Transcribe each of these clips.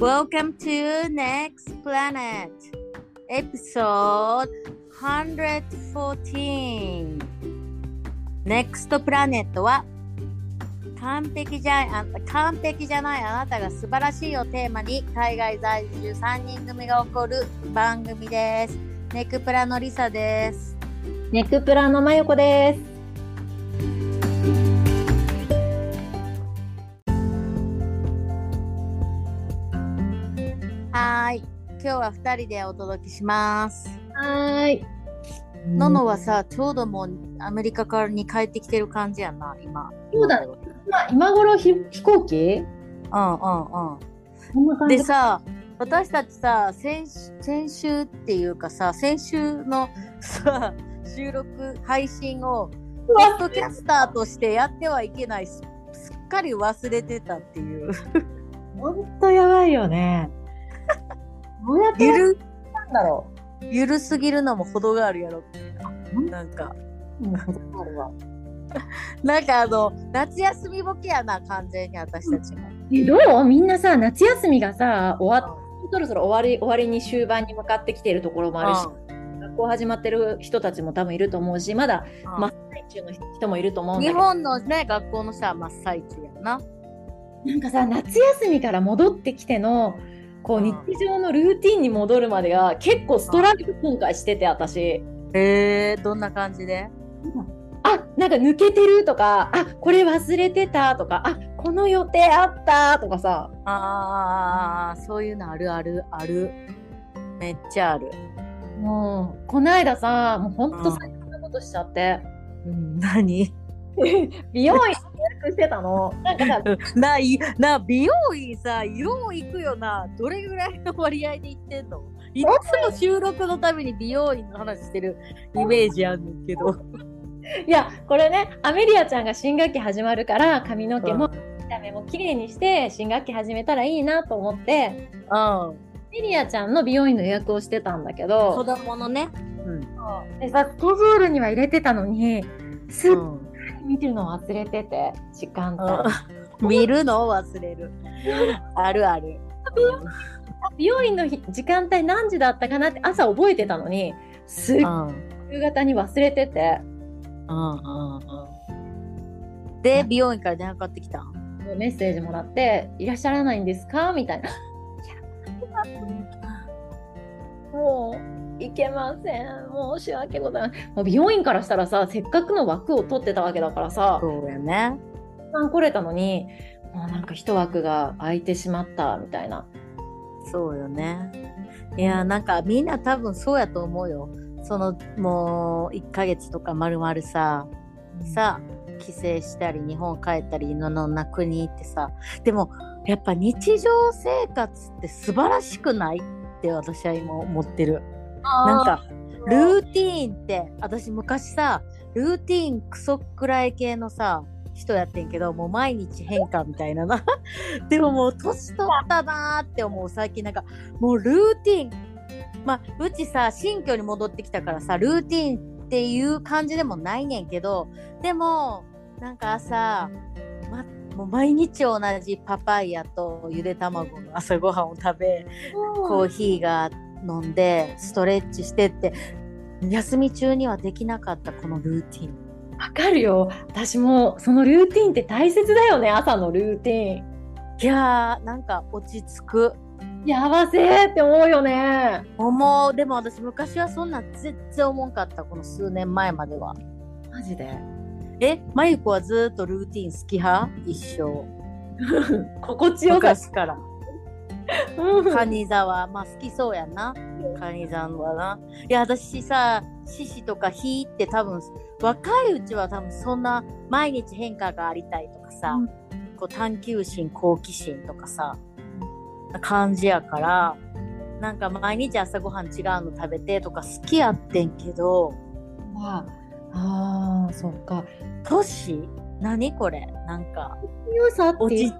Welcome to Next Planet Episode 114 Next Planet は完璧じゃ完璧じゃないあなたが素晴らしいをテーマに海外在住3人組が起こる番組です。ネクプラのリサです。ネクプラのまよこです。は2人でお届けします。はーい。ののはさ、ちょうどもうアメリカからに帰ってきてる感じやな、今。そうだねまあ、今頃ひ飛行機？うんうんうん。でさ、私たちさ、先先週っていうかさ、先週のさ、収録、配信を、ポッドキャスターとしてやってはいけない、すすっかり忘れてたっていう。ほんとやばいよね。どうやってゆる、たんだろゆるすぎるのも程があるやろ。なんか。なんかあの、夏休みボケやな、完全に私たちも。えどう？みんなさ、夏休みがさ、終わっそろそろ終わり終わりに終盤に向かってきているところもあるし、学校始まってる人たちも多分いると思うし、まだうん真っ最中の人もいると思うんだ日けど、本のね、学校のさ、真っ最中やな。なんかさ、夏休みから戻ってきての、こううん。日常のルーティンに戻るまでが結構ストラグル今回してて私。へえー、どんな感じで？あなんか抜けてるとかあこれ忘れてたとかあこの予定あったとかさ。ああ、そういうのあるあるある。めっちゃある。もうこないださもうほんと最高なことしちゃって。うん、何？美容院予約してたのなんかさな、いな、美容院さ、よう行くよな。どれぐらいの割合で行ってんの？いつも収録のために美容院の話してるイメージあんねんけど。いやこれねアメリアちゃんが新学期始まるから髪の毛も見た目も綺麗にして新学期始めたらいいなと思ってうん。アメリアちゃんの美容院の予約をしてたんだけど子供のね。うん。でさスケジュールには入れてたのにすっ見てるの忘れてて時間帯、見るのを忘れる。あるある。美容院の日時間帯何時だったかなって朝覚えてたのにすっ。夕方に忘れててうんうんうん。で、美容院から電話かかってきたメッセージもらって「いらっしゃらないんですか?」みたいなもういけません申し訳ございませんもう美容院からしたらさせっかくの枠を取ってたわけだからさそうやね。来れたのにもうなんか一枠が空いてしまったみたいなそうよね。いや、なんかみんな多分そうやと思うよ。そのもう1ヶ月とかまるまるさ、さ、帰省したり日本帰ったりいろんな国行ってさ。でもやっぱ日常生活って素晴らしくないって私は今思ってる。なんかルーティーンって私昔さルーティーンクソくらい系のさ人やってんけどもう毎日変化みたいなな。でももう年取ったなーって思う最近。なんかもうルーティーンまあうちさ新居に戻ってきたからさルーティーンっていう感じでもないねんけどでもなんか朝、ま、もう毎日同じパパイヤとゆで卵の朝ごはんを食べコーヒーが飲んでストレッチしてって休み中にはできなかったこのルーティン。わかるよ。私もそのルーティンって大切だよね。朝のルーテいやーなんか落ち着く。ィンやばせーって思うよね。思う。でも私昔はそんなん全然思わんかったこの数年前までは。マジで？えまゆこはずーっとルーティン好き派？一生。心地よかっ昔からカニ座はまあ好きそうやんな。カニ座はな。いや私さ獅子とか火って多分若いうちは多分そんな毎日変化がありたいとかさ、うん。こう探求心好奇心とかさ感じやからなんか毎日朝ごはん違うの食べてとか好きやってんけどああーそっか。年？何これ？なんか良さって落ち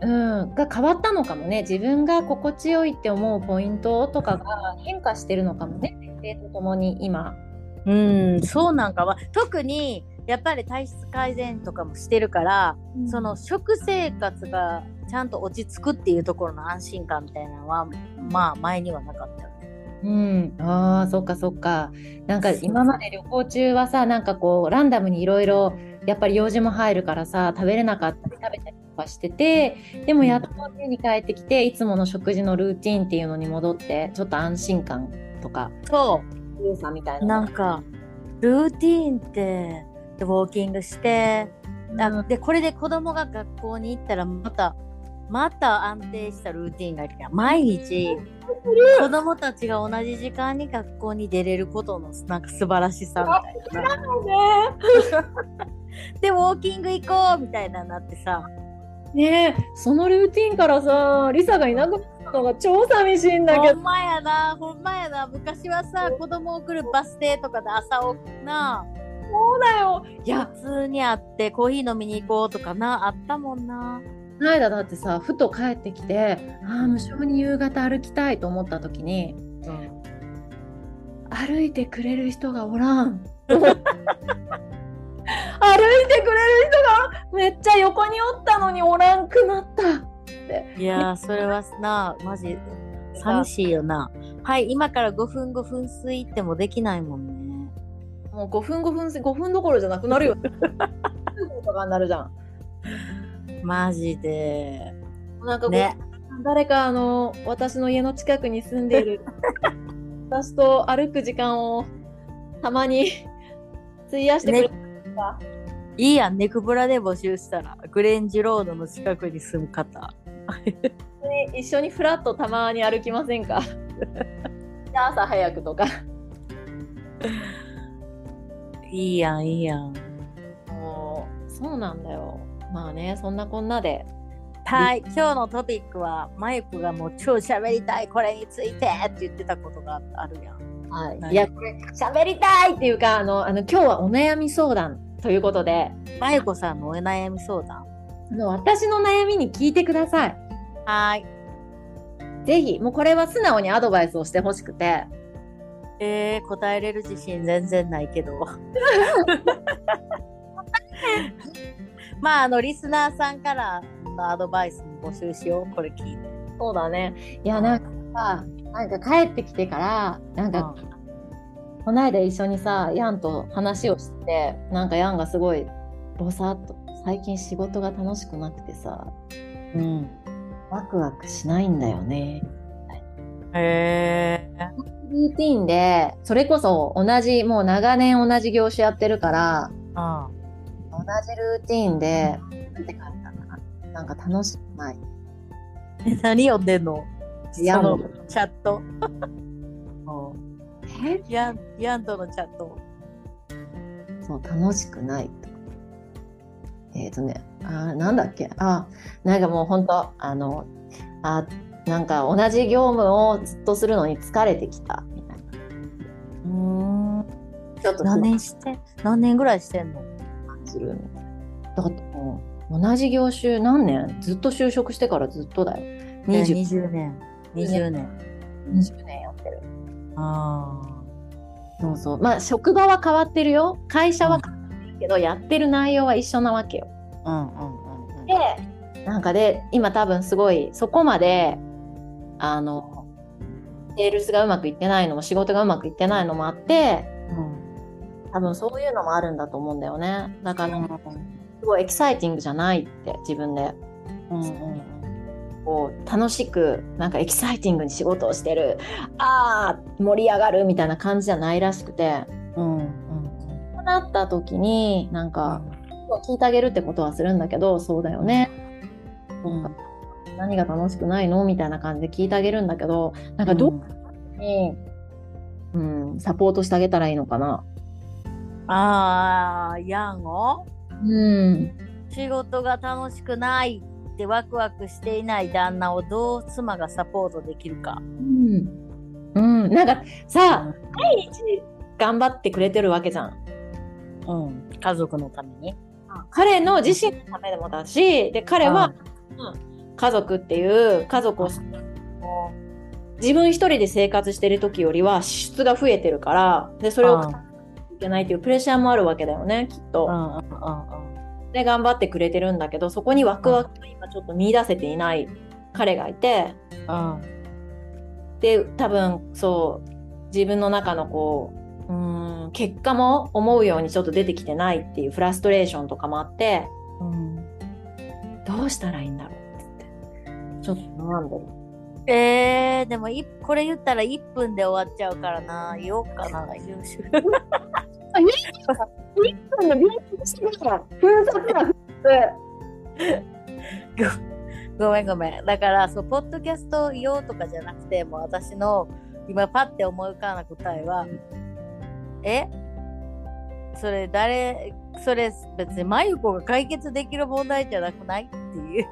うん、が変わったのかもね。自分が心地よいって思うポイントとかが変化してるのかもね。年齢とともに今。うん。そうなんかは特にやっぱり体質改善とかもしてるから、その食生活がちゃんと落ち着くっていうところの安心感みたいなのはまあ前にはなかったよね。うん、ああ、そっかそっか。なんか今まで旅行中はさ、なんかこう、ランダムにいろいろ、やっぱり用事も入るからさ、食べれなかったり食べたりとかしてて、でもやっと家に帰ってきて、いつもの食事のルーティンっていうのに戻って、ちょっと安心感とか、そ良さみたいうな。なんかルーティーンってでウォーキングして、あうん。でこれで子供が学校に行ったらまたまた安定したルーティーンがいる。から毎日子供たちが同じ時間に学校に出れることのなんか素晴らしさみたいな。でウォーキング行こうみたいななってさねえ、そのルーティンからさ、リサがいなくなったのが超寂しいんだけど。ほんまやなほんまやな昔はさ子供を送るバス停とかで朝起きなそうだよ。いや、普通に会ってコーヒー飲みに行こうとかなあったもんな。この間だってさ、ふと帰ってきて、ああ、無性に夕方歩きたいと思った時に、うん歩いてくれる人がおらん。歩いてくれる人がめっちゃ横におったのにおらんくなった。いやー、それはな、マジ、寂しいよな。はい、今から5分5分吸いってもできないもんね。もう5分5分5分どころじゃなくなるよ。10分とかになるじゃん。マジで。なんかね。誰かあの私の家の近くに住んでいる 私と歩く時間をたまに費やしてくれるか、いいやん、ネクブラで募集したら、グレンジロードの近くに住む方。一緒にフラッとたまに歩きませんか？朝早くとか。いいやん、いいやん。もうそうなんだよ。まあねそんなこんなではい、今日のトピックは、マイクがもう超喋りたい、これについてって言ってたことがあるやん。はい、はいいやこれ喋りたいっていうかあのあの今日はお悩み相談ということでマユコさんのお悩み相談。あの私の悩みに聞いてください。はい。ぜひもうこれは素直にアドバイスをしてほしくてえー、答えれる自信全然ないけど。まあ、あの、リスナーさんからのアドバイスも募集しよう。これ聞いて。そうだねいやなんかさなんか帰ってきてからなんか、この間一緒にさヤンと話をしてなんかヤンがすごいぼさっと最近仕事が楽しくなくてさうん。ワクワクしないんだよねへえ。ルーティンでそれこそ同じもう長年同じ業種やってるからあ同じルーティンでなんて書いたかななんか楽しくないえ、何読んでんの？ヤンそのチャット。えヤン、ヤンとのチャット。そう楽しくないと。えっ、とねあーなんだっけ？あなんかもう本当あのあなんか同じ業務をずっとするのに疲れてきた。みたいなうん。ちょっと何年して、何年ぐらいしてんの？感じる。だってもう同じ業種何年？ずっと就職してからずっとだよ。20, 20年。20年。20年あそうそう。まあ職場は変わってるよ。会社は変わってるけど、やってる内容は一緒なわけよ。あ。うんうんうんうん。でなんかで今多分すごいそこまであのセールスがうまくいってないのも仕事がうまくいってないのもあって多分そういうのもあるんだと思うんだよね。だからすごいエキサイティングじゃないって自分で。うんうんこう楽しくなんかエキサイティングに仕事をしてるあー盛り上がるみたいな感じじゃないらしくて。うんうん。そうなった時になんか聞いてあげるってことはするんだけどそうだよね。うん。何が楽しくないのみたいな感じで聞いてあげるんだけどなんかどうに、うん、サポートしてあげたらいいのかな。ああ、ヤンをうん、仕事が楽しくないってワクワクしていない旦那をどう妻がサポートできるか。うん、うん、なんかさ毎日頑張ってくれてるわけじゃん。うん、家族のために。彼の自身のためでもだしで彼は、うん家族っていう家族を自分一人で生活してる時よりは支出が増えてるからでそれをうんいけないっていうプレッシャーもあるわけだよねきっと。うんうんうんで頑張ってくれてるんだけどそこにワクワクを今ちょっと見出せていない彼がいてうん。で多分そう自分の中のこううーん結果も思うようにちょっと出てきてないっていうフラストレーションとかもあってうん。どうしたらいいんだろうって言ってちょっと悩んでる。えー、でもいこれ言ったら1分で終わっちゃうからな。言おうかな優秀 ごめんごめん。だからそうポッドキャスト言おうとかじゃなくてもう私の今パッて思い浮かんだ答えはえ？それ誰？それ別に真由子が解決できる問題じゃなくない？っていう。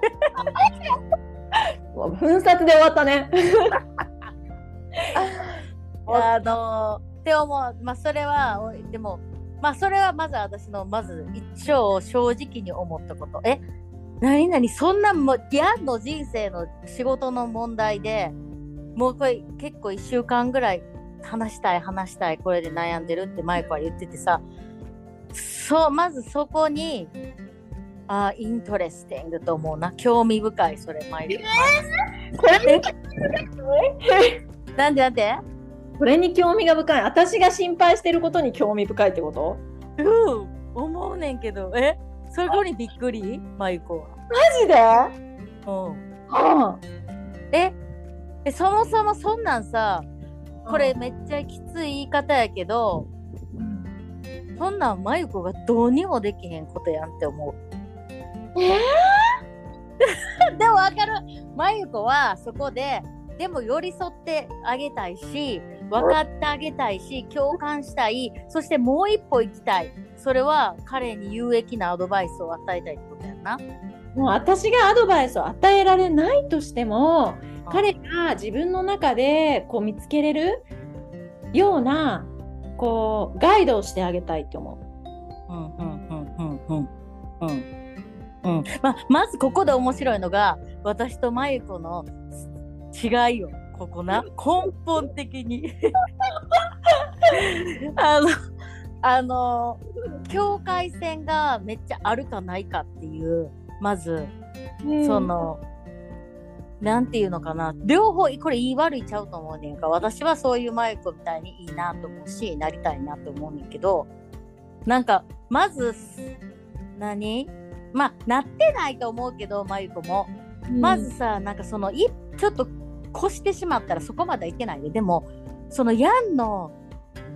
もう奮殺で終わったね。あのって思う。まあそれはでもまあそれはまず私のまず一生正直に思ったこと。え？何々そんなもうギャンの人生の仕事の問題でもうこれ結構1週間ぐらい話したい話したいこれで悩んでるってマイクは言っててさそうまずそこにあイントレスティングと思うな。興味深いそれマイク、これ なんでなんで？これに興味が深い。私が心配してることに興味深いってこと？うん思うねんけど。え？そこにびっくり？マイコは。マジで？うん。はえ？えそもそもそんなんさこれめっちゃきつい言い方やけどそんなんマユコがどうにもできへんことやんって思う。え でもわかる。マユコはそこででも寄り添ってあげたいし分かってあげたいし共感したい。そしてもう一歩行きたい。それは彼に有益なアドバイスを与えたいってことやんな。もう私がアドバイスを与えられないとしても彼が自分の中でこう見つけれるようなこうガイドをしてあげたいって思う。んうんうんうんうんうん。うん。ままずここで面白いのが私とマユコの違いよここな？根本的に。あのあの境界線がめっちゃあるかないかっていうまずう。その、なんていうのかな？両方これ言い悪いちゃうと思うねんか。私はそういうマユコみたいにいいなと思うしなりたいなと思うねんけどなんかまず何？まあなってないと思うけどマユコも、うん。まずさなんかそのいちょっと越してしまったらそこまではいけないででもそのヤンの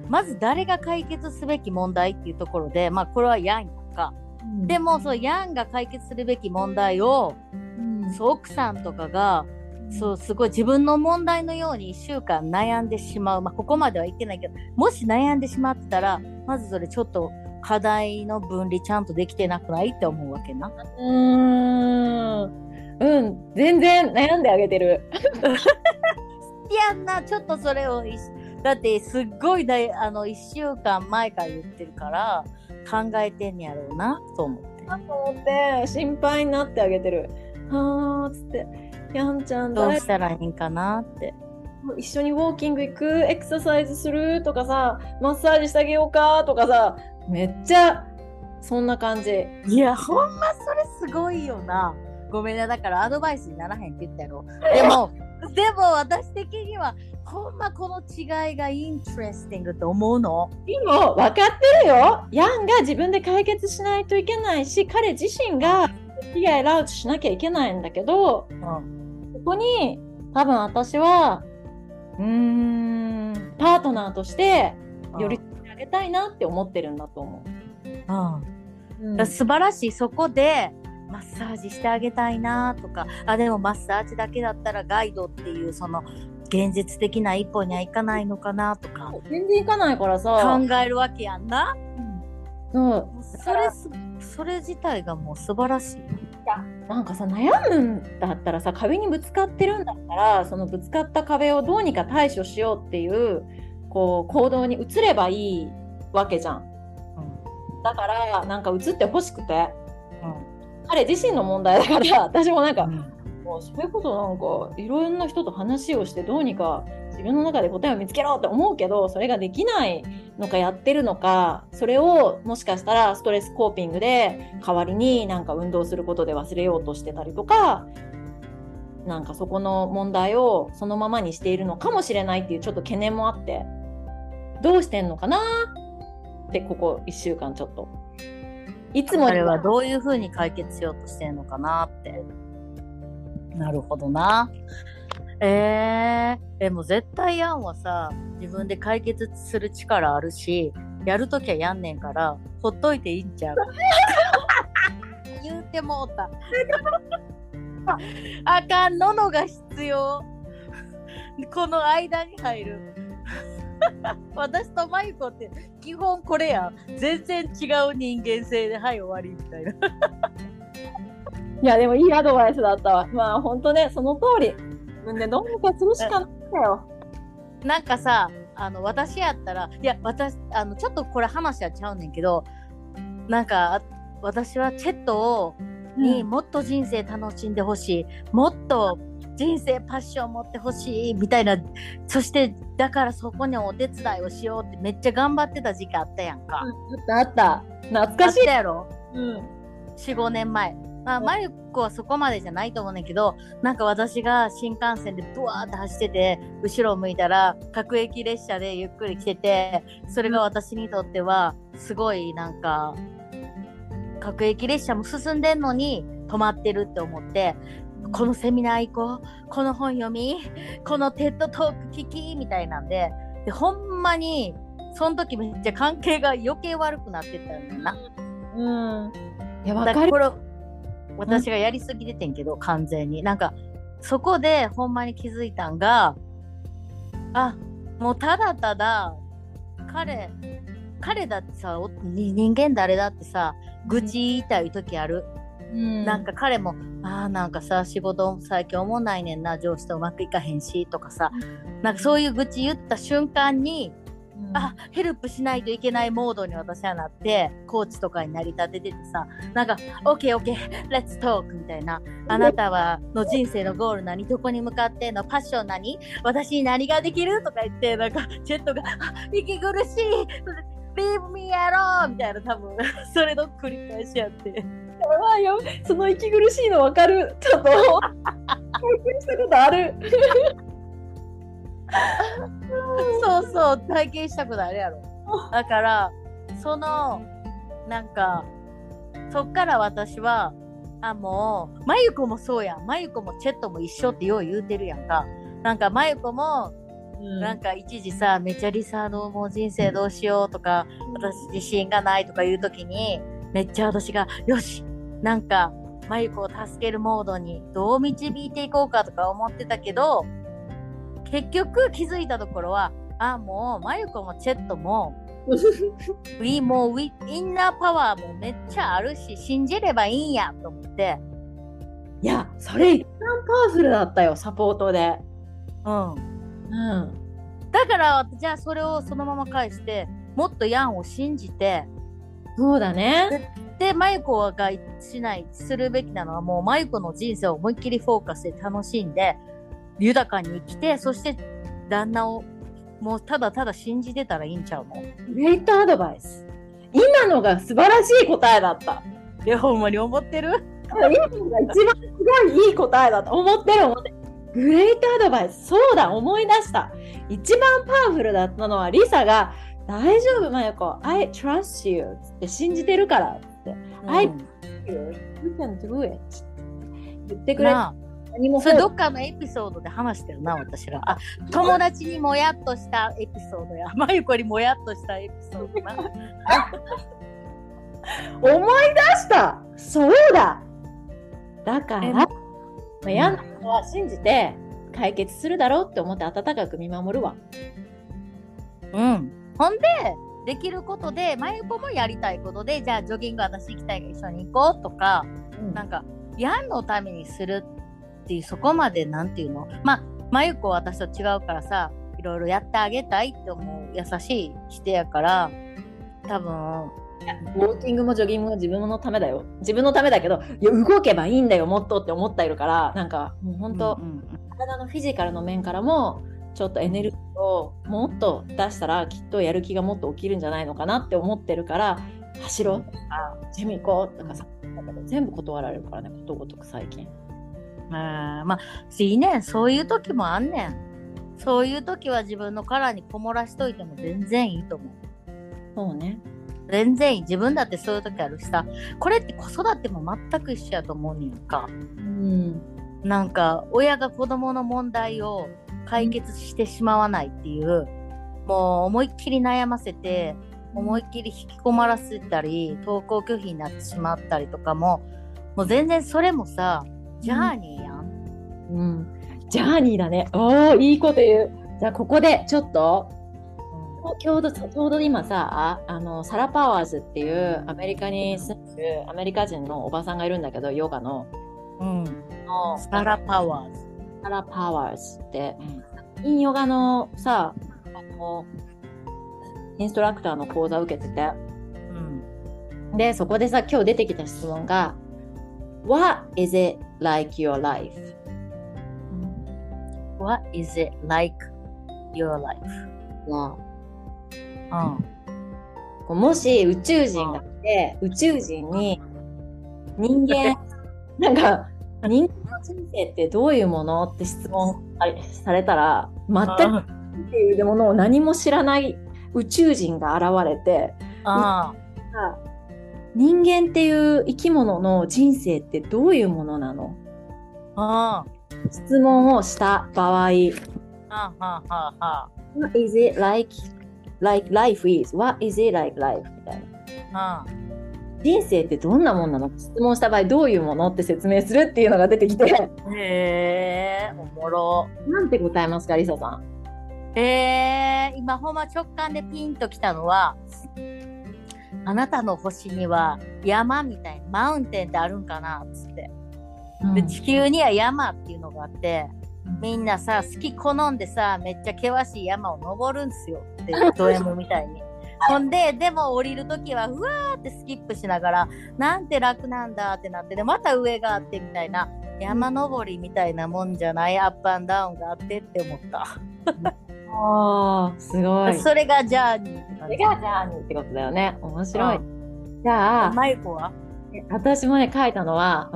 まず誰が解決すべき問題っていうところでまあこれはヤンやんか。でもそのヤンが解決するべき問題をうん。そう奥さんとかがそうすごい自分の問題のように1週間悩んでしまう、まあ、ここまではいけないけどもし悩んでしまってたらまずそれちょっと課題の分離ちゃんとできてなくないって思うわけな。うーんうん全然悩んであげてる。いやんなちょっとそれをいだってすっごいだいあの1週間前から言ってるから考えてんやろうなと思って。と思って心配になってあげてる。はあつってやんちゃんどう誰したらいいんかなって。一緒にウォーキング行くエクササイズするとかさマッサージしてあげようかとかさめっちゃそんな感じ。いやほんまそれすごいよな。ごめんなだからアドバイスにならへんって言ったやろ。でもでも私的にはほんまこの違いがイントレスティングと思うの。でも分かってるよ。ヤンが自分で解決しないといけないし彼自身が被害ラウトしなきゃいけないんだけどうん。ここに多分私はうーんパートナーとして寄り添ってあげたいなって思ってるんだと思う。うん。素晴らしい。そこでマッサージしてあげたいなとかあでもマッサージだけだったらガイドっていうその現実的な一歩にはいかないのかなとか全然いかないからさ。考えるわけやんな。そうそれすそれ自体がもう素晴らしい。なんかさ悩むんだったらさ壁にぶつかってるんだったらそのぶつかった壁をどうにか対処しようっていうこう行動に移ればいいわけじゃん。だからなんか移ってほしくて彼自身の問題だから私もなんかもうそれこそなんかいろんな人と話をしてどうにか自分の中で答えを見つけろって思うけどそれができないのかやってるのかそれをもしかしたらストレスコーピングで代わりになんか運動することで忘れようとしてたりとかなんかそこの問題をそのままにしているのかもしれないっていうちょっと懸念もあってどうしてんのかなってここ1週間ちょっといつもあれはどういうふうに解決しようとしてんのかなって。なるほどな。えー、でも絶対やんはさ自分で解決する力あるしやるときはやんねんからほっといていいんちゃう？言うてもうた。あかん。ののが必要。この間に入る 私とマユコって基本これや全然違う人間性ではい終わりみたいな。いやでもいいアドバイスだったわ。まあほんとねその通り。自分でどうにかするしかないんだよ。なんかさあの私やったらいや私あのちょっとこれ話はちゃうねんけどなんか私はチェットをにもっと人生楽しんでほしい、もっと人生パッション持ってほしいみたいなそしてだからそこにお手伝いをしようってめっちゃ頑張ってた時期あったやんか、うん、あったあった。懐かしい。やろ、うん、45年前。まあ、マユコはそこまでじゃないと思うねんけどなんか私が新幹線でブワーって走ってて後ろを向いたら各駅列車でゆっくり来ててそれが私にとってはすごいなんか各駅列車も進んでんのに止まってるって思ってこのセミナー行こうこの本読みこのテッドトーク聞きみたいなんででほんまにその時めっちゃ関係が余計悪くなってたんだな。うん。いや、わかる。私がやりすぎててんけど、完全に。なんか、そこでほんまに気づいたんが、あ、もうただただ、彼、彼だってさ、人間誰だってさ、愚痴言いたい時ある。うん、なんか彼も「あーなんかさ仕事最近思んないねんな上司とうまくいかへんし」とかさなんかそういう愚痴言った瞬間に、うん、あヘルプしないといけないモードに私はなってコーチとかになり立てててさなんか「OKOK レッツトーク」みたいな「あなたはの人生のゴール何どこに向かってのパッション何私に何ができる?」とか言ってなんかチェットが「息苦しい Leave me alone!」みたいな多分 それの繰り返しやって。やばいよ。その息苦しいの分かる。ちょっと。経験したことある。そうそう。体験したことあるやろ。だからそのなんかそっから私はあもうまゆこもそうやん。まゆこもチェットも一緒ってよう言うてるやんか。なんかまゆこもなんか一時さめちゃリサーのもう人生どうしようとか、私自信がないとかいう時にめっちゃ私がよしなんかまゆこを助けるモードにどう導いていこうかとか思ってたけど結局気づいたところはあもうまゆこもチェットもウィもうウィインナーパワーもめっちゃあるし信じればいいんやと思って。いやそれ一番パワフルだったよサポートで。うん。うん。だからじゃあそれをそのまま返してもっとヤンを信じてそうだねで、マユコがしない、するべきなのはもうマユコの人生を思いっきりフォーカスで楽しんで、豊かに生きて、そして旦那をもうただただ信じてたらいいんちゃうの？グレートアドバイス。今のが素晴らしい答えだった。いや、ほんまに思ってる？今のが一番すごいいい答えだと思ってる思ってる。グレートアドバイス。そうだ、思い出した。一番パワフルだったのはリサが、大丈夫、マユコ。I trust you って信じてるから。って「I you. Can do it」言ってくれ。何もそれどっかのエピソードで話してるな私ら。あ友達にもやっとしたエピソードや。まゆこにもやっとしたエピソードな。思い出した。そうだ。だからまあ、やんなのは信じて解決するだろうって思って温かく見守るわ。うんほんでできることで、まゆこもやりたいことで、じゃあジョギング私行きたいから一緒に行こうとか、うん、なんか、やんのためにするっていう、そこまでなんていうの？まあ、まゆこは私と違うからさ、いろいろやってあげたいって思う優しい人やから、多分、ウォーキングもジョギングも自分のためだよ。自分のためだけどいや動けばいいんだよもっとって思っているからなんかもう本当、うんうん。体のフィジカルの面からもちょっとエネルギーをもっと出したらきっとやる気がもっと起きるんじゃないのかなって思ってるから走ろうとかジム行こうとかさ全部断られるからねことごとく最近。うん。まあいいね。んそういう時もあんねん。そういう時は自分の殻にこもらしといても全然いいと思う。そうね。全然いい。自分だってそういう時あるしさ。これって子育ても全く一緒やと思うねんか。うん。なんか親が子供の問題を解決してしまわないっていうもう思いっきり悩ませて思いっきり引きこまらせたり登校拒否になってしまったりとかももう全然それもさジャーニーやん。うん。ジャーニーだね。おお、いいこと言う。じゃあここでちょっとちょうどちょうど今さあのサラ・パワーズっていうアメリカに住んでるアメリカ人のおばさんがいるんだけどヨガのうん、のサラ・パワーズ。サラ・パワーズって。うん。インヨガのさあのインストラクターの講座を受けてて。うん。でそこでさ今日出てきた質問が What is it like your life? What is it like your life? は。うん。もし宇宙人がいて宇宙人に人間なんか人間の人生ってどういうもの？って質問されたら全くっていうものを何も知らない宇宙人が現れてあ人間っていう生き物の人生ってどういうものなの？質問をした場合 What is it like? Like life is? What is it like life? みたいな。あ人生ってどんなもんなの？質問した場合どういうものって説明するっていうのが出てきて。へえおもろ。なんて答えますかリサさん？えー、今ほんま直感でピンときたのはあなたの星には山みたいなマウンテンってあるんかな？っつって。で地球には山っていうのがあってみんなさ好き好んでさめっちゃ険しい山を登るんすよってド M みたいに。ほんででも降りる時はうわーってスキップしながらなんて楽なんだってなってでまた上があってみたいな山登りみたいなもんじゃないアップアンダウンがあってって思った。あーすごい。それがジャーニーって感じ。それがジャーニーってことだよね。面白い。うじゃあマイコは？私もね書いたのは、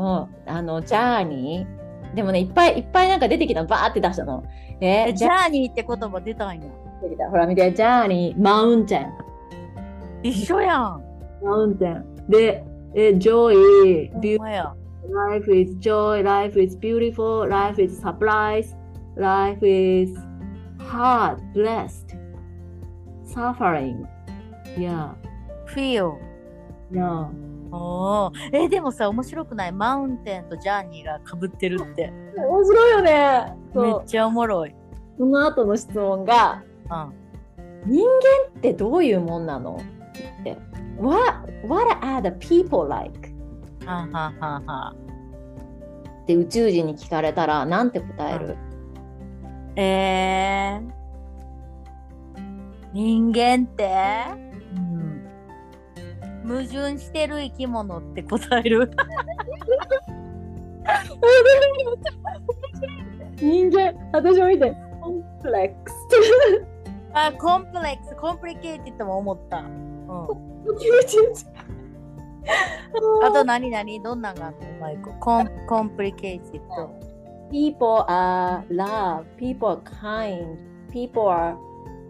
うん、あのジャーニー。でもねいっぱいいっぱいなんか出てきたの。バーって出したの。ええジャーニーって言葉出たんや。出てきた。ほら見てジャーニーマウンテン一緒やん。マウンテンでえ joy beauty life is joy life is beautiful life is surprise life is hard blessed suffering yeah feel。yeah おーえでもさ面白くないマウンテンとジャーニーがかぶってるって面白いよねめっちゃおもろい。その後の質問がうん。人間ってどういうもんなのって What, what are the people like? ははははって宇宙人に聞かれたらなんて答える、えー、人間って？うん、矛盾してる生き物って答える？人間私も見て complex。あ complex。complicated とも思った、うん、あと何何どんなんがあった？のマイコ con complicated と People are love, people are kind, people are、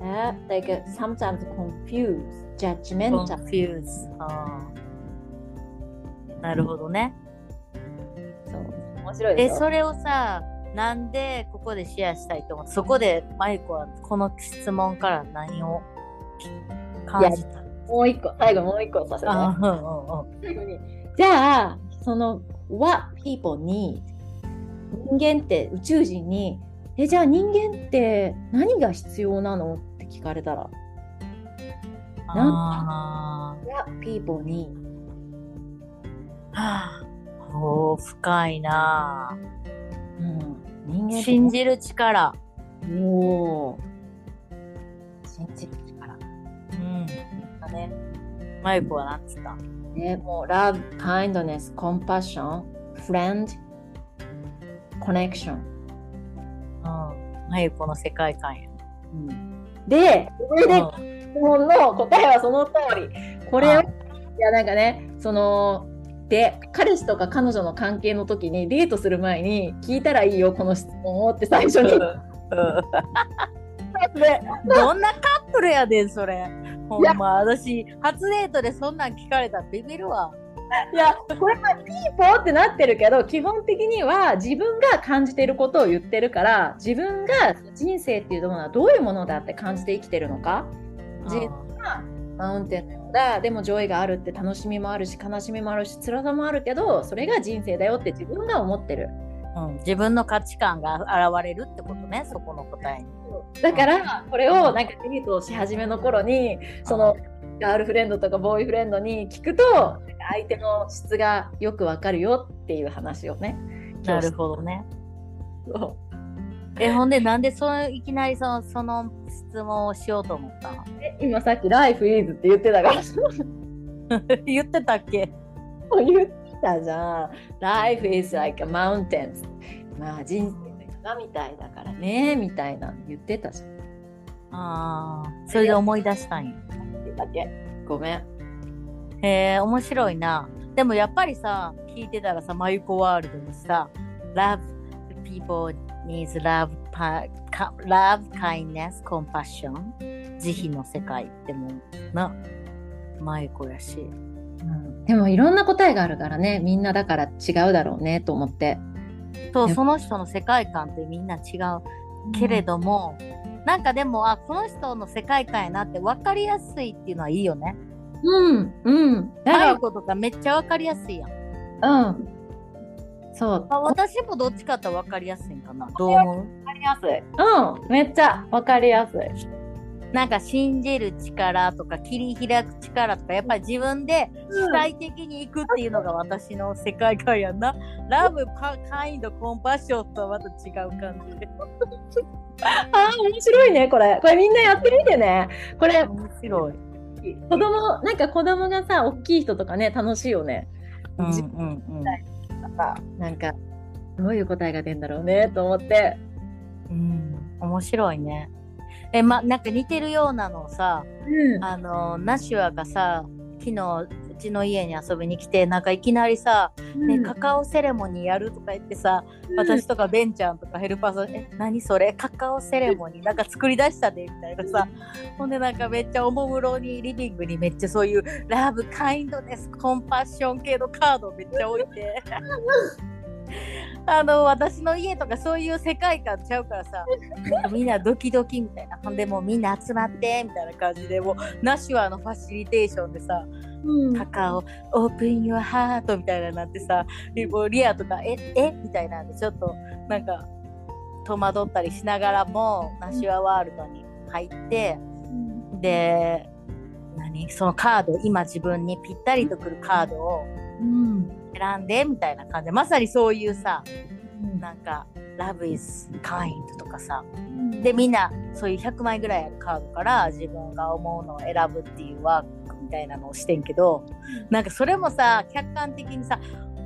uh, like sometimes confused, judgmental. フューズあー。なるほどね。そう。面白いでえそれをさなんでここでシェアしたいと思う？そこでマイコはこの質問から何を感じた？もう一個、最後もう一個させて。最後にじゃあ、その What people need 人間って宇宙人にえじゃあ人間って何が必要なのって聞かれたら。あ What people need ーはあおー深いな。うん、人間信じる力。おー。信じるね。マユコはなんつった？ね、もう love, kindness, compassion, friend, connection。うん。マユコの世界観や。うん、で、それで質問の答えはその通り。これを、いやなんかね、その、で、彼氏とか彼女の関係の時にデートする前に聞いたらいいよ、この質問をって最初に。でどんなカップルやでん、それ。ほんま、私、初デートでそんなん聞かれたらビビるわ。いや、これは people ってなってるけど、基本的には自分が感じていることを言ってるから、自分が人生っていうものはどういうものだって感じて生きてるのか。人生は mountain のようだ、でも joy があるって楽しみもあるし、悲しみもあるし、辛さもあるけど、それが人生だよって自分が思ってる。うん、自分の価値観が現れるってことね、そこの答えに。だから、これをなんかデートをし始めの頃に、その、ガールフレンドとかボーイフレンドに聞くと、相手の質がよくわかるよっていう話をね。なるほどね。ど。え、ほんで、なんでそのいきなりそのその質問をしようと思ったの？今さっき Life is って言ってたから。言ってたっけ？言ったじゃん。Life is like a mountain. まあ人生って山みたいだからね、みたいなの言ってたじゃん。ああ、それで思い出したんや。だけ。ごめん。へえ、面白いな。でもやっぱりさ、聞いてたらさ、マユコワールドにさ、Love people needs love, love, kindness, compassion 慈悲の世界ってもうな、マユコやし。うん、でもいろんな答えがあるからね、みんなだから違うだろうねと思って。そう、ねその人の世界観ってみんな違うけれども、なんかでも、あ、この人の世界観やなって分かりやすいっていうのはいいよね。うん、うん。だマユかコとかめっちゃ分かりやすいやん。ら、うん。そう。あ私もどっちかって分かりやすいんかな。どう思う？わかりやすい。うん、めっちゃわかりやすい。なんか信じる力とか切り開く力とかやっぱり自分で主体的に行くっていうのが私の世界観やんな。ラブ、カインド、コンパッションとはまた違う感じで。あー面白いね、これ。これみんなやってみてね。これ、面白い。子供、なんか子供がさ、大きい人とかね、楽しいよね。うんうんなんか、どういう答えが出るんだろうね、と思って。うん。うん、面白いね。え、ま、なんか似てるようなのをさ、うん。あの、ナシュアがさ、昨日、うちの家に遊びに来て、なんかいきなりさ、ね、カカオセレモニーやるとか言ってさ、私とかベンちゃんとかヘルパーさん、え、何それ？カカオセレモニーなんか作り出したでみたいなさ。ほんでなんかめっちゃおもむろにリビングにめっちゃそういうラブ、カインドネス、コンパッション系のカードをめっちゃ置いて。あの私の家とかそういう世界観ちゃうからさみんなドキドキみたいな。ほんでもうみんな集まってみたいな感じでもうナシュアのファシリテーションでさうん。カカオ、オープンユアハートみたいななってさ、リアとか、え、え？みたいなんで、ちょっと、なんか、戸惑ったりしながらも、ナシュアワールドに入って、で、何？そのカード、今自分にぴったりとくるカードをうん。選んで、みたいな感じ。で、まさにそういうさ、なんか、Love is kind とかさ、で、みんな、そういう100枚ぐらいあるカードから自分が思うのを選ぶっていうワークみたいなのをしてんけど、なんかそれもさ、客観的にさ、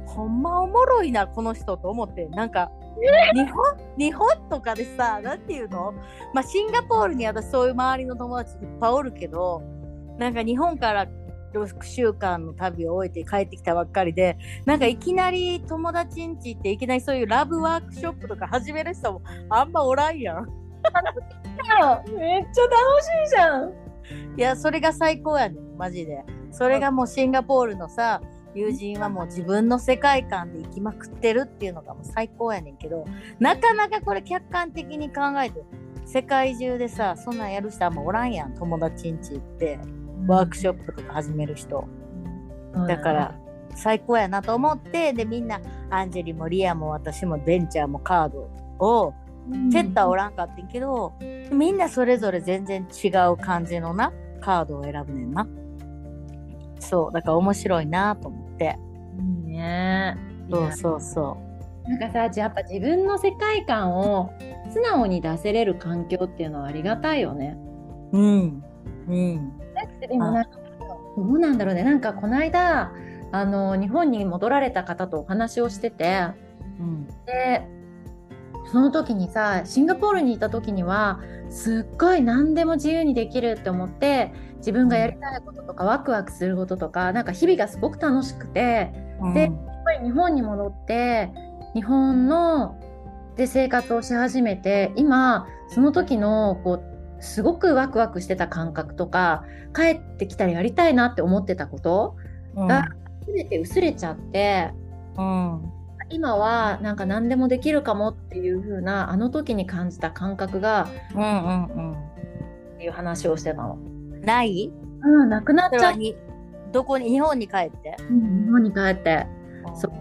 ほんまおもろいな、この人と思って、なんか、日本、日本とかでさ、なんていうの？まあ、シンガポールに私そういう周りの友達いっぱいおるけど、なんか日本から6週間の旅を終えて帰ってきたばっかりで、なんかいきなり友達んち行っていきなりそういうラブワークショップとか始める人もあんまおらんやん。めっちゃ楽しいじゃん。いや、それが最高やねん、マジで。それがもうシンガポールのさ、友人はもう自分の世界観で生きまくってるっていうのがもう最高やねんけど、なかなかこれ客観的に考えて、世界中でさ、そんなんやる人あんまおらんやん、友達んち行って、ワークショップとか始める人。だから、最高やなと思って、で、みんな、アンジェリもリアも私もベンチャーもカードを、セッターおらんかってんけど、みんなそれぞれ全然違う感じのな、カードを選ぶねんな。そう、だから面白いなと思って。いいね。そうそうそなんかさ、やっぱ自分の世界観を素直に出せれる環境っていうのはありがたいよね。う。うん。うん。でもなんかどうなんだろうね。なんかこの間あの日本に戻られた方とお話をしてて、うん、でその時にさシンガポールにいた時にはすっごい何でも自由にできるって思って自分がやりたいこととかワクワクすることとかなんか日々がすごく楽しくて、うん、でやっぱり日本に戻って日本ので生活をし始めて今その時のこうすごくワクワクしてた感覚とか帰ってきたらやりたいなって思ってたことが全て薄れちゃって、うん、今はなんか何でもできるかもっていう風なあの時に感じた感覚が、うんうんうん、っていう話をしてたの。ない？うん、なくなっちゃう。どこに日本に帰って、うん、日本に帰って。そう。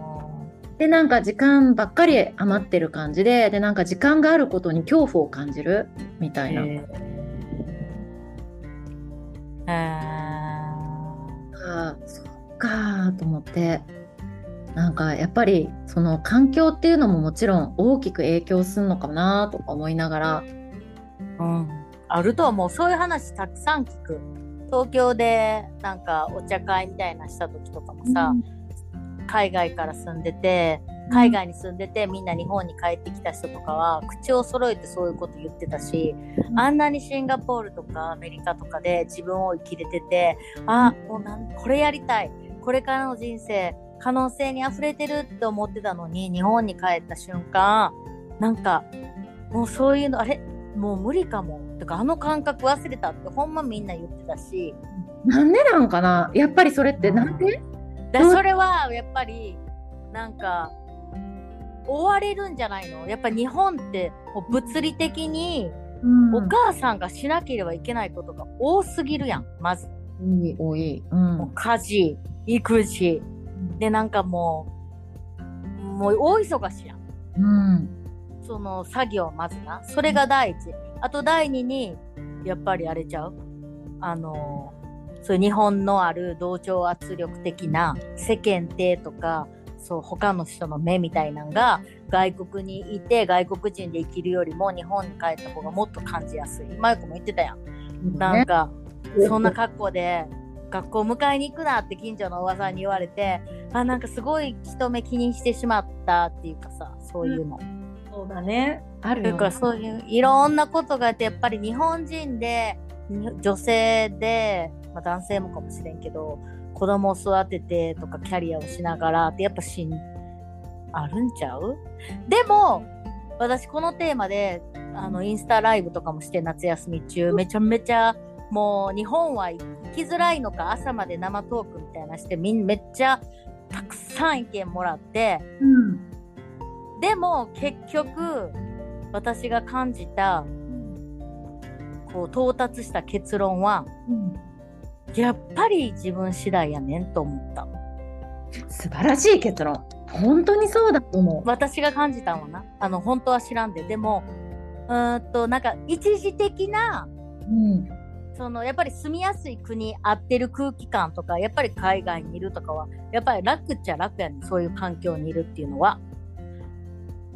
でなんか時間ばっかり余ってる感じででなんか時間があることに恐怖を感じるみたいな。えー、あそっかと思ってなんかやっぱりその環境っていうのももちろん大きく影響するのかなとか思いながら。うん、あると思うそういう話たくさん聞く。東京でなんかお茶会みたいなした時とかもさ、うん、海外から住んでて海外に住んでてみんな日本に帰ってきた人とかは口を揃えてそういうこと言ってたし、うん、あんなにシンガポールとかアメリカとかで自分を生きれててあもうなんこれやりたい。これからの人生可能性に溢れてるって思ってたのに日本に帰った瞬間なんかもうそういうのあれ？もう無理かも。とかあの感覚忘れたってほんまみんな言ってたし。なんでなんかな？やっぱりそれってなんで？だそれはやっぱりなんか追われるんじゃないの？やっぱ日本ってもう物理的にお母さんがしなければいけないことが多すぎるやんまず。多い、うん、家事育児。でなんかもうもう大忙しやん。うん。その作業まずな。それが第一。あと第二にやっぱりあれちゃう？あのそういう日本のある同調圧力的な世間体とかそう他の人の目みたいなのが外国にいて外国人で生きるよりも日本に帰った方がもっと感じやすいマイコも言ってたやん、なんかそんな格好で学校迎えに行くなって近所のおばさんに言われてあなんかすごい人目気にしてしまったっていうかさそういうの。うんそうだね。あるよ。かそういういろんなことがあってやっぱり日本人で女性で、まあ、男性もかもしれんけど子供を育ててとかキャリアをしながらってやっぱしんあるんちゃう？でも私このテーマであのインスタライブとかもして夏休み中めちゃめちゃもう日本は行きづらいのか朝まで生トークみたいなしてみんめっちゃたくさん意見もらって、うん、でも結局私が感じたこう到達した結論は、うん、やっぱり自分次第やねんと思った。素晴らしい結論。本当にそうだと思う。私が感じたのはな。あの本当は知らんで。でもうんとなんか一時的な、うん、そのやっぱり住みやすい国合ってる空気感とかやっぱり海外にいるとかはやっぱり楽っちゃ楽やねん。そういう環境にいるっていうのは。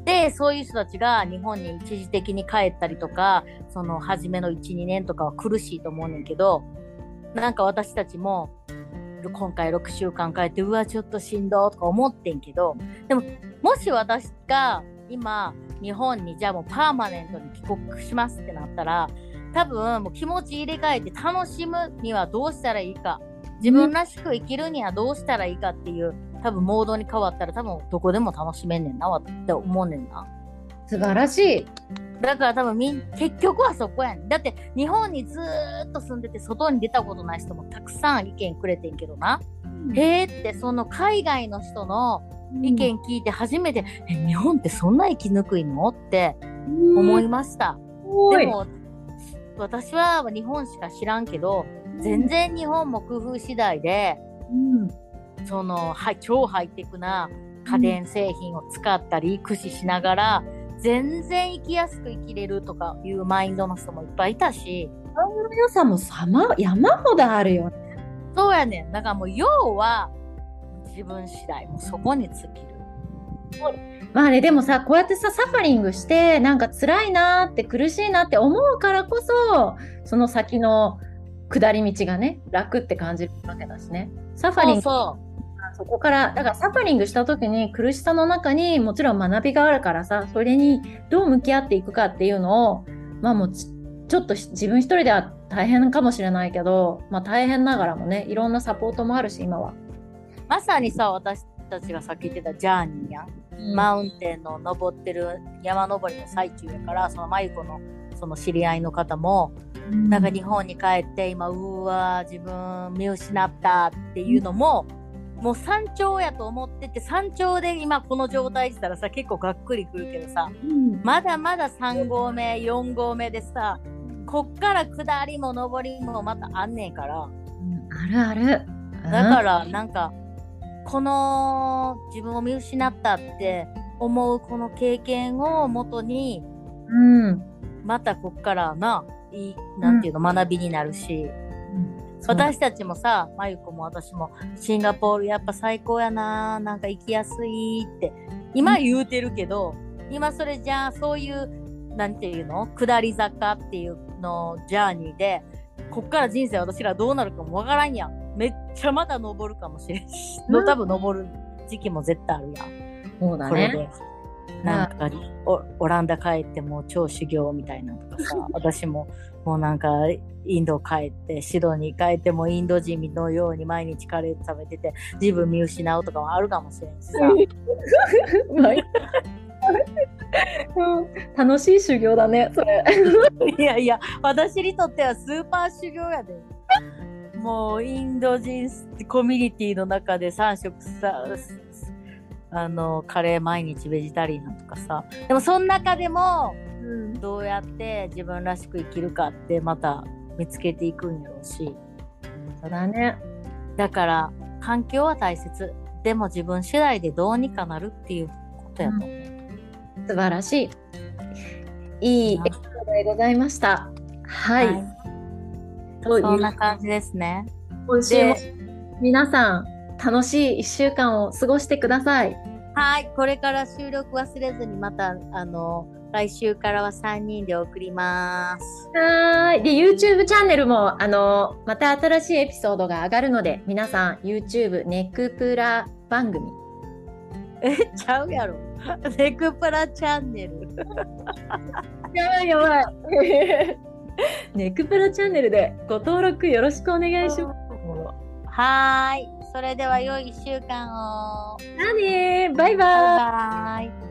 で、そういう人たちが日本に一時的に帰ったりとか、その初めの1、2年とかは苦しいと思うねんけど、なんか私たちも、今回6週間帰って、うわ、ちょっとしんどとか思ってんけど、でも、もし私が今、日本にじゃあもうパーマネントに帰国しますってなったら、多分もう気持ち入れ替えて楽しむにはどうしたらいいか、自分らしく生きるにはどうしたらいいかっていう多分モードに変わったら多分どこでも楽しめんねんなって思うねんな。素晴らしい。だから多分みん結局はそこやねん。だって日本にずっと住んでて外に出たことない人もたくさん意見くれてんけどな。うん、へえってその海外の人の意見聞いて初めて、うん、え日本ってそんな生きにくいの？って思いました。うん、でも私は日本しか知らんけど全然日本も工夫次第で、その、はい、超ハイテクな家電製品を使ったり、駆使しながら、全然生きやすく生きれるとかいうマインドの人もいっぱいいたし。顔の良さも様山ほどあるよね。そうやねん。だからもう要は自分次第。もうそこに尽きる。まあね、でもさ、こうやってさ、サファリングして、なんか辛いなって苦しいなって思うからこそ、その先の下り道がね楽って感じるわけだしねサファリングそうそこからだからサファリングした時に苦しさの中にもちろん学びがあるからさそれにどう向き合っていくかっていうのをまあもうちちょっと自分一人では大変かもしれないけど、まあ、大変ながらもねいろんなサポートもあるし今は。まさにさ私たちがさっき言ってたジャーニーやん、うん。マウンテンの登ってる山登りの最中やからそのマユコのその知り合いの方も、なんか日本に帰って今うわ自分見失ったっていうのも、もう山頂やと思ってて山頂で今この状態したらさ結構がっくりくるけどさうん。まだまだ3合目4合目でさこっから下りも上りもまたあんねんから。うん。あるある。だからなんかこの自分を見失ったって思うこの経験をもとにうん、うんまたこっからないいなんていうの、学びになるし私たちもさまゆこも私もシンガポールやっぱ最高やななんか行きやすいって今言うてるけど、今それじゃあそういうなんていうの下り坂っていうのジャーニーでこっから人生私らどうなるかもわからんやん。めっちゃまだ登るかもしれんし、うん。多分登る時期も絶対あるやん。そうだこれね。で。なんかオオランダ帰ってもう超修行みたいなのとかさ私ももうなんかインド帰ってシドニー帰ってもインド人のように毎日カレー食べてて自分見失うとかもあるかもしれんしさ。うん。楽しい修行だね、それ。いやいや私にとってはスーパー修行やで。もうインド人コミュニティの中で3食さあのカレー毎日ベジタリアンとかさ。でもその中でもどうやって自分らしく生きるかってまた見つけていくんやろうしそうだね。だから環境は大切でも自分次第でどうにかなるっていうことやと思う、素晴らしい。いいエピソードでございました。はい。はいそんな感じですね今週もで皆さん楽しい1週間を過ごしてください。はいこれから収録忘れずにまたあの来週からは3人で送りますはーい。で、YouTube チャンネルも、あの、また新しいエピソードが上がるので、皆さん YouTube ネクプラ番組。えちゃうやろ ネクプラチャンネル やばいやばい。ネクプラチャンネルでご登録よろしくお願いします。はーいそれでは良い1週間をじゃあねーバイバイ。バイバイ